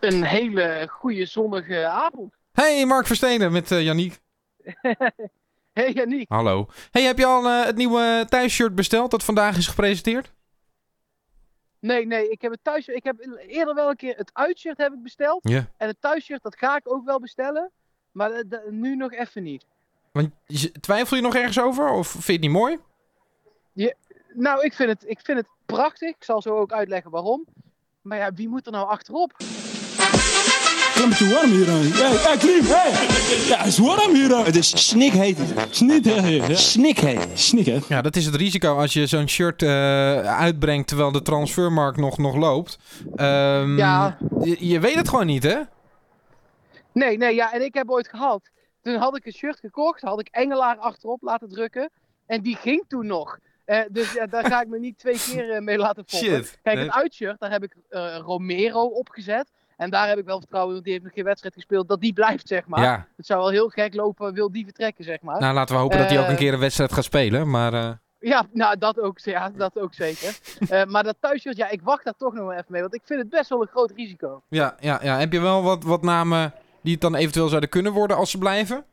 Een hele goede zonnige avond. Hey, Mark Verstenen met uh, Yannick. hey Yannick. Hallo. Hey, heb je al uh, het nieuwe thuisshirt besteld dat vandaag is gepresenteerd? Nee, nee, ik heb het thuis. Ik heb eerder wel een keer het uitshirt heb ik besteld. Ja. En het thuisshirt, dat ga ik ook wel bestellen. Maar uh, nu nog even niet. Want twijfel je nog ergens over? Of vind je het niet mooi? Ja, nou, ik vind, het, ik vind het prachtig. Ik zal zo ook uitleggen waarom. Maar ja, wie moet er nou achterop? Het is te warm hier. Ja, Klim, hey. Ja, het is warm hier. Het is snikheet. Snikheet. Ja. Snikheet. Snikheet. Ja, dat is het risico als je zo'n shirt uh, uitbrengt terwijl de transfermarkt nog, nog loopt. Um, ja. Je, je, weet het gewoon niet, hè? Nee, nee, ja. En ik heb ooit gehad. Toen had ik een shirt gekocht, had ik Engelaar achterop laten drukken. En die ging toen nog. Uh, dus ja, daar ga ik me niet twee keer uh, mee laten foppen. Shit. Kijk, het uitshirt, daar heb ik uh, Romero opgezet. En daar heb ik wel vertrouwen in, want die heeft nog geen wedstrijd gespeeld, dat die blijft, zeg maar. Ja. Het zou wel heel gek lopen, wil die vertrekken, zeg maar. Nou, laten we hopen dat hij ook een keer een wedstrijd gaat spelen, maar... Ja, nou, dat ook, ja, dat ook zeker. uh, maar dat thuisshirt, ja, ik wacht daar toch nog even mee. Want ik vind het best wel een groot risico. Ja, ja, ja. heb je wel wat, wat namen die het dan eventueel zouden kunnen worden als ze blijven?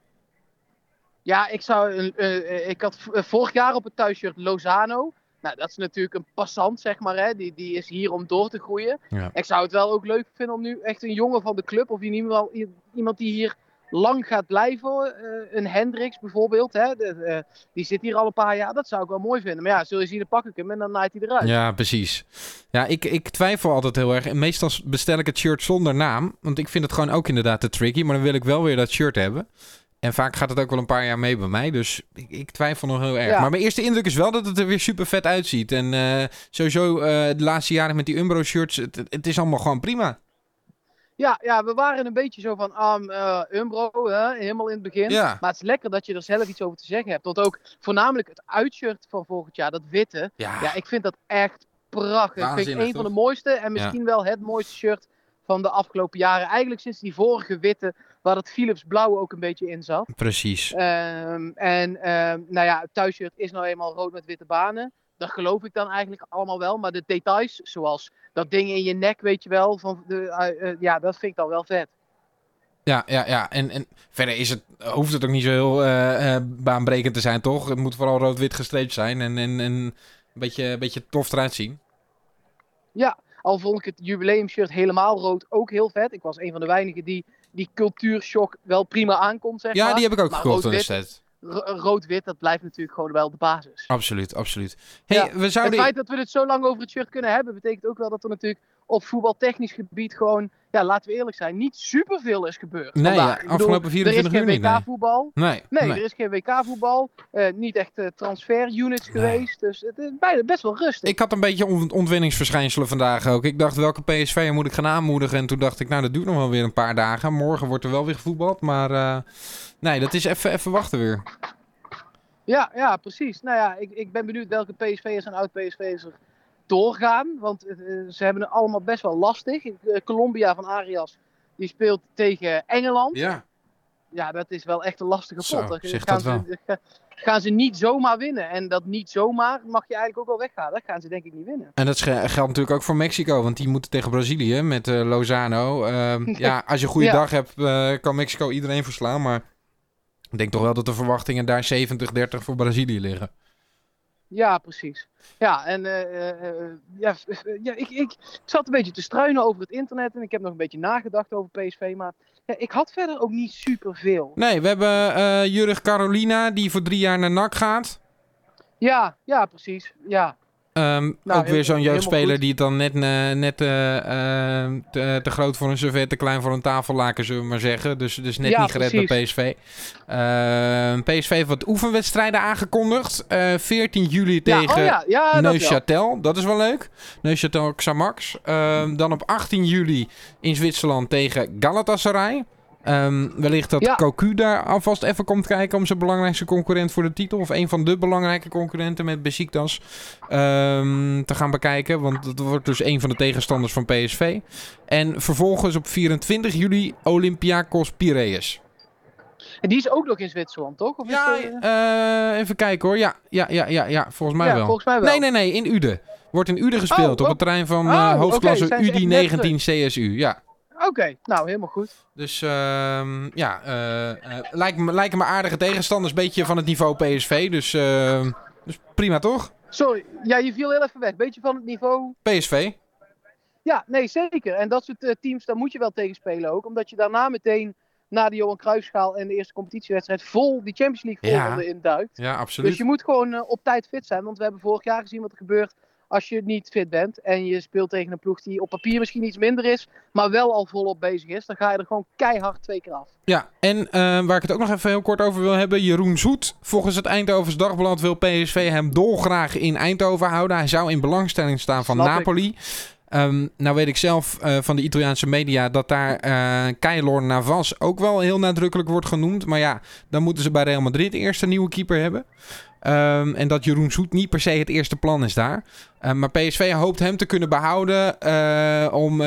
Ja, ik, zou, uh, ik had vorig jaar op het thuisshirt Lozano. Nou, dat is natuurlijk een passant, zeg maar. Hè? Die, die is hier om door te groeien. Ja. Ik zou het wel ook leuk vinden om nu echt een jongen van de club... of in ieder geval iemand die hier lang gaat blijven. Uh, een Hendricks bijvoorbeeld. Hè? De, uh, die zit hier al een paar jaar. Dat zou ik wel mooi vinden. Maar ja, zul je zien, dan pak ik hem en dan naait hij eruit. Ja, precies. Ja, ik, ik twijfel altijd heel erg. En meestal bestel ik het shirt zonder naam. Want ik vind het gewoon ook inderdaad te tricky. Maar dan wil ik wel weer dat shirt hebben. En vaak gaat het ook wel een paar jaar mee bij mij. Dus ik, ik twijfel nog heel erg. Ja. Maar mijn eerste indruk is wel dat het er weer super vet uitziet. En uh, sowieso uh, de laatste jaren met die Umbro shirts. Het, het, is allemaal gewoon prima. Ja, ja, we waren een beetje zo van um, uh, Umbro, hè, helemaal in het begin. Ja. Maar het is lekker dat je er zelf iets over te zeggen hebt. Want ook voornamelijk het uitshirt van volgend jaar, dat witte. Ja, ja ik vind dat echt prachtig. Ik vind het een van de mooiste en misschien wel het mooiste shirt van de afgelopen jaren. Eigenlijk sinds die vorige witte, waar het Philips blauw ook een beetje in zat. Precies. Um, en um, nou ja, het thuisshirt is nou eenmaal rood met witte banen. Dat geloof ik dan eigenlijk allemaal wel. Maar de details, zoals dat ding in je nek, weet je wel. Van de, uh, uh, ja, dat vind ik dan wel vet. Ja, ja, ja. En, en verder is het, hoeft het ook niet zo heel uh, baanbrekend te zijn, toch? Het moet vooral rood-wit gestreept zijn en, en, en een beetje, een beetje tof eruit zien. Ja, al vond ik het jubileumshirt helemaal rood ook heel vet. Ik was een van de weinigen die die cultuurshock wel prima aankomt, zeg ja, maar. die heb ik ook maar gekocht in de rood-wit- set. ro- Rood-wit, dat blijft natuurlijk gewoon wel de basis. Absoluut, absoluut. Hey, Ja, we zouden... Het feit dat we het zo lang over het shirt kunnen hebben, betekent ook wel dat er natuurlijk op voetbaltechnisch gebied gewoon, ja, laten we eerlijk zijn, niet superveel is gebeurd. Nee, ja, afgelopen 24 Er uur is niet, geen. WK-voetbal. Nee, Nee, nee. er is geen WK-voetbal. eh, niet echt eh, transfer-units Nee. geweest. Dus het is bijna best wel rustig. Ik had een beetje on- ontwenningsverschijnselen vandaag ook. Ik dacht, welke PSV moet ik gaan aanmoedigen? En toen dacht ik, nou, dat duurt nog wel weer een paar dagen. Morgen wordt er wel weer gevoetbald. Maar eh, nee, dat is even even wachten weer. Ja, ja, precies. Nou ja, ik, ik ben benieuwd welke PSV'ers en oud-PSV'ers er doorgaan. Want eh, ze hebben het allemaal best wel lastig. Eh, Colombia van Arias, die speelt tegen Engeland. Ja. Ja, dat is wel echt een lastige Zo, pot. Dan zeg gaan, dat ze, ga- gaan ze niet zomaar winnen. En dat niet zomaar mag je eigenlijk ook wel weggaan. Dat gaan ze denk ik niet winnen. En dat geldt natuurlijk ook voor Mexico. Want die moeten tegen Brazilië met eh, Lozano. Ehm, ja, als je een goede Ja. dag hebt, kan Mexico iedereen verslaan. Maar ik denk toch wel dat de verwachtingen daar 70-30 voor Brazilië liggen. Ja, precies. Ja, en eh, eh, eh, ja, ja, ik, ik, zat een beetje te struinen over het internet. En ik heb nog een beetje nagedacht over PSV. Maar ja, ik had verder ook niet superveel. Nee, we hebben eh Jurg Carolina, die voor drie jaar naar NAC gaat. Ja, ja, precies. Ja. Ehm, Nou, ook weer heel- zo'n jeugdspeler die het dan net, eh, net eh, eh, te, te groot voor een servet, te klein voor een tafellaken, zullen we maar zeggen. Dus, dus net Ja, niet gered bij PSV. Ehm, PSV heeft wat oefenwedstrijden aangekondigd. Eh 14 juli Ja, tegen oh ja, ja, dat wel. Neuchâtel. Dat is wel leuk. Neuchâtel Xamax. Ehm, dan op 18 juli in Zwitserland tegen Galatasaray. Ehm, wellicht dat Ja. Cocu daar alvast even komt kijken om zijn belangrijkste concurrent voor de titel. Of een van de belangrijke concurrenten met Besiktas ehm, te gaan bekijken. Want dat wordt dus een van de tegenstanders van PSV. En vervolgens op 24 juli Olympiakos Piraeus. En die is ook nog in Zwitserland, toch? Of is Ja, dat, eh, eh, even kijken hoor. Ja, ja, ja, ja, ja volgens mij ja, wel. volgens mij wel. Nee, nee, nee, in Ude. Wordt in Ude gespeeld Oh, op oh. het terrein van Oh, oké, hoofdklasse zijn ze echt net UD19 CSU. Ja. Oké, nou helemaal goed. Dus ehm, ja, eh, eh, lijken, me, lijken me aardige tegenstanders. Beetje van het niveau PSV. Dus, ehm, dus prima toch? Sorry, ja, je viel heel even weg. Beetje van het niveau. PSV. Ja, nee, zeker. En dat soort eh, teams, daar moet je wel tegen spelen ook. Omdat je daarna meteen na de Johan Cruijffschaal en de eerste competitiewedstrijd vol die Champions League Ja. volgende in duikt. Ja, absoluut. Dus je moet gewoon op tijd fit zijn. Want we hebben vorig jaar gezien wat er gebeurt als je niet fit bent. En je speelt tegen een ploeg die op papier misschien iets minder is. Maar wel al volop bezig is. Dan ga je er gewoon keihard twee keer af. Ja, en eh, waar ik het ook nog even heel kort over wil hebben. Jeroen Zoet. Volgens het Eindhovens Dagblad wil PSV hem dolgraag in Eindhoven houden. Hij zou in belangstelling staan van Snap ik. Ehm, nou weet ik zelf eh, van de Italiaanse media dat daar eh Keylor Navas ook wel heel nadrukkelijk wordt genoemd. Maar ja, dan moeten ze bij Real Madrid eerst een nieuwe keeper hebben. Ehm, en dat Jeroen Zoet niet per se het eerste plan is daar. Eh, maar PSV hoopt hem te kunnen behouden eh, om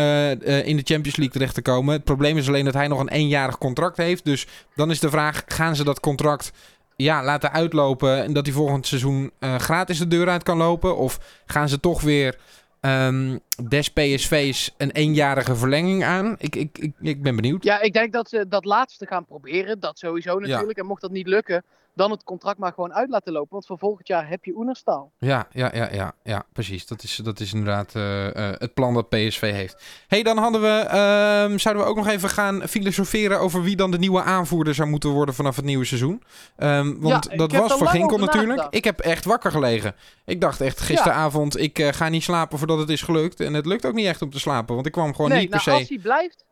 in de Champions League terecht te komen. Het probleem is alleen dat hij nog een eenjarig contract heeft. Dus dan is de vraag, gaan ze dat contract ja, laten uitlopen... en dat hij volgend seizoen gratis de deur uit kan lopen? Of gaan ze toch weer ehm, des PSV's een eenjarige verlenging aan? Ik, ik, ik, ik ben benieuwd. Ja, ik denk dat ze dat laatste gaan proberen. Dat sowieso natuurlijk. En mocht dat niet lukken, dan het contract maar gewoon uit laten lopen. Want voor volgend jaar heb je Oenerstal. Ja, ja, ja, ja, ja precies. Dat is, dat is inderdaad eh, eh, het plan dat PSV heeft. hey, dan hadden we, ehm, zouden we ook nog even gaan filosoferen over wie dan de nieuwe aanvoerder zou moeten worden vanaf het nieuwe seizoen. Ehm, want Ja, dat was voor Ginkel natuurlijk. Ik heb echt wakker gelegen. Ik dacht echt gisteravond, ik eh, ga niet slapen voordat het is gelukt. En het lukt ook niet echt om te slapen, want ik kwam gewoon nee, niet per nou, se als hij blijft,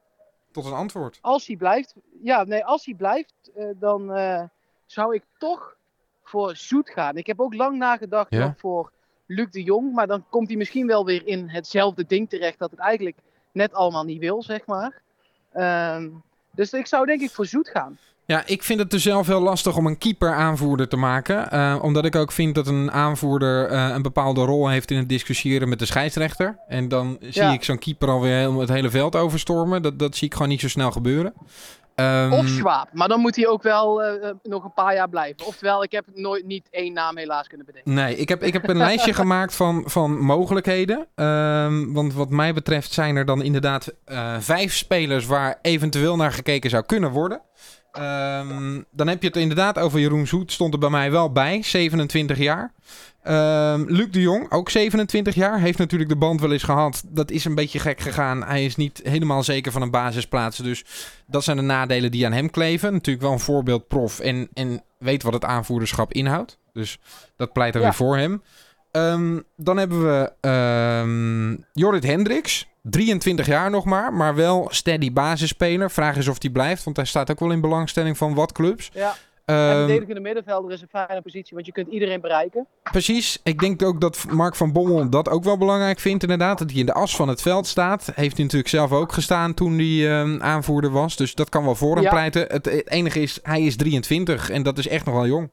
tot een antwoord. als hij blijft, ja, nee, als hij blijft, dan zou ik toch voor Zoet gaan. Ik heb ook lang nagedacht Ja? voor Luc de Jong, maar dan komt hij misschien wel weer in hetzelfde ding terecht dat het eigenlijk net allemaal niet wil, zeg maar. Ehm, dus ik zou denk ik voor Zoet gaan. Ja, ik vind het dus zelf heel lastig om een keeper aanvoerder te maken. eh, omdat ik ook vind dat een aanvoerder eh, een bepaalde rol heeft in het discussiëren met de scheidsrechter. En dan zie Ja. ik zo'n keeper alweer helemaal het hele veld overstormen. Dat, dat zie ik gewoon niet zo snel gebeuren. Ehm, Of Schwab, maar dan moet hij ook wel eh, eh, nog een paar jaar blijven. Oftewel, ik heb nooit niet één naam helaas kunnen bedenken. Nee, ik heb, ik heb een lijstje gemaakt van, van mogelijkheden. Ehm, want wat mij betreft zijn er dan inderdaad eh, vijf spelers waar eventueel naar gekeken zou kunnen worden. Ehm, dan heb je het inderdaad over Jeroen Zoet, stond er bij mij wel bij, 27 jaar. Ehm, Luc de Jong, ook 27 jaar, heeft natuurlijk de band wel eens gehad. Dat is een beetje gek gegaan. Hij is niet helemaal zeker van een basisplaats. Dus dat zijn de nadelen die aan hem kleven. Natuurlijk wel een voorbeeld prof en, en weet wat het aanvoerderschap inhoudt. Dus dat pleit er Ja. weer voor hem. Ehm, dan hebben we Jorrit Hendricks. 23 jaar nog maar, maar wel steady basisspeler. Vraag is of hij blijft, want hij staat ook wel in belangstelling van wat clubs. Ja, en Ehm, verdedigende middenvelder is een fijne positie, want je kunt iedereen bereiken. precies. Ik denk ook dat Mark van Bommel dat ook wel belangrijk vindt inderdaad. Dat hij in de as van het veld staat. Heeft hij natuurlijk zelf ook gestaan toen hij ehm, aanvoerder was. Dus dat kan wel voor hem Ja. pleiten. Het, het enige is, hij is 23 en dat is echt nog wel jong.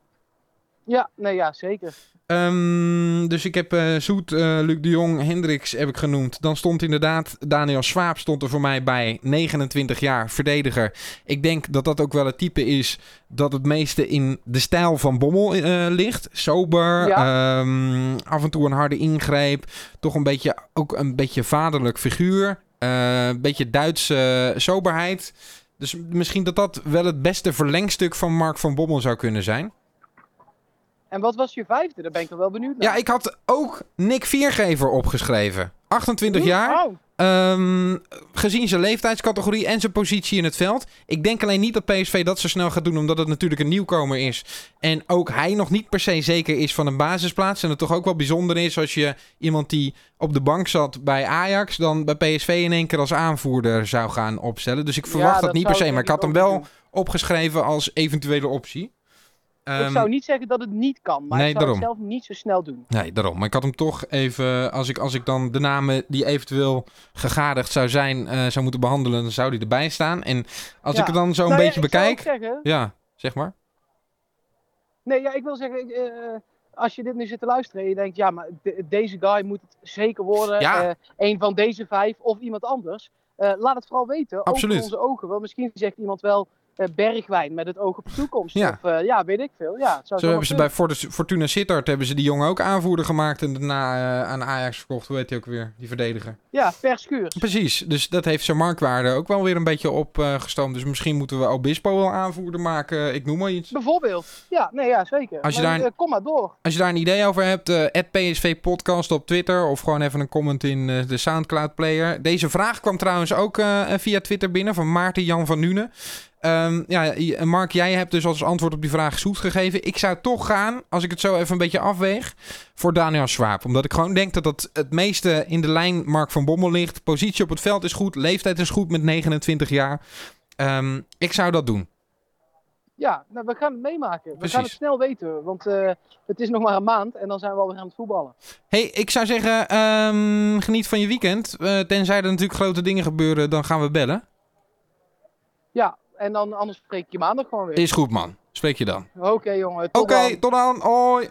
Ja, nee, ja, zeker. Ehm, dus ik heb eh, Zoet, eh, Luc de Jong, Hendricks heb ik genoemd. Dan stond inderdaad Daniel Swaap stond er voor mij bij. 29 jaar, verdediger. Ik denk dat dat ook wel het type is dat het meeste in de stijl van Bommel eh, ligt. Sober, ehm, af en toe een harde ingreep. Toch een beetje, ook een beetje vaderlijk figuur. Een beetje Duitse soberheid. Dus misschien dat dat wel het beste verlengstuk van Mark van Bommel zou kunnen zijn. En wat was je vijfde? Daar ben ik wel benieuwd naar. Ja, ik had ook Nick Viergever opgeschreven. 28 Oeh, jaar. oh. Ehm, gezien zijn leeftijdscategorie en zijn positie in het veld. Ik denk alleen niet dat PSV dat zo snel gaat doen, omdat het natuurlijk een nieuwkomer is. En ook hij nog niet per se zeker is van een basisplaats. En het toch ook wel bijzonder is als je iemand die op de bank zat bij Ajax, dan bij PSV in één keer als aanvoerder zou gaan opstellen. Dus ik verwacht Ja, dat, niet per se, maar ik had hem wel doen. opgeschreven als eventuele optie. Ik Ehm, zou niet zeggen dat het niet kan, maar nee, ik zou daarom. het zelf niet zo snel doen. Nee, daarom. Maar ik had hem toch even... Als ik, als ik dan de namen die eventueel gegadigd zou zijn... eh, zou moeten behandelen, dan zou die erbij staan. En als Ja. ik het dan zo een Nou ja, beetje bekijk... zeggen, Ja, zeg maar. nee, ja, ik wil zeggen, ik, eh, als je dit nu zit te luisteren en je denkt, ja, maar de- deze guy moet het zeker worden. Ja. eh, een van deze vijf of iemand anders. laat het vooral weten. Absoluut. Open onze ogen. Want misschien zegt iemand wel, Bergwijn met het oog op de toekomst. Ja. Of eh, ja, weet ik veel. Ja, het zou Zo hebben ze bij Fortu- Fortuna Sittard hebben ze die jongen ook aanvoerder gemaakt en daarna eh, aan Ajax verkocht. Hoe heet hij ook weer, die verdediger? Ja, per schuurs. Precies, dus dat heeft zijn marktwaarde ook wel weer een beetje opgestoomd. dus misschien moeten we Obispo wel aanvoerder maken, ik noem maar iets. Bijvoorbeeld. Ja, nee, ja, zeker. Als je Maar, daar- eh, kom maar door. Als je daar een idee over hebt, eh PSV Podcast op Twitter of gewoon even een comment in eh, de Soundcloud player. Deze vraag kwam trouwens ook eh, via Twitter binnen van Maarten Jan van Nuenen. Ehm, ja, Mark, jij hebt dus als antwoord op die vraag zoet gegeven. Ik zou toch gaan, als ik het zo even een beetje afweeg, voor Daniel Swaap. Omdat ik gewoon denk dat dat het meeste in de lijn Mark van Bommel ligt. Positie op het veld is goed, leeftijd is goed met 29 jaar. Ehm, ik zou dat doen. Ja, nou, we gaan het meemaken. We Precies. gaan het snel weten, want eh, het is nog maar een maand en dan zijn we alweer aan het voetballen. hey, ik zou zeggen, ehm, geniet van je weekend. Eh, tenzij er natuurlijk grote dingen gebeuren, dan gaan we bellen. Ja, en dan anders spreek ik je maandag gewoon weer. Is goed, man. Spreek je dan. Oké jongen, tot Oké, tot dan. Hoi.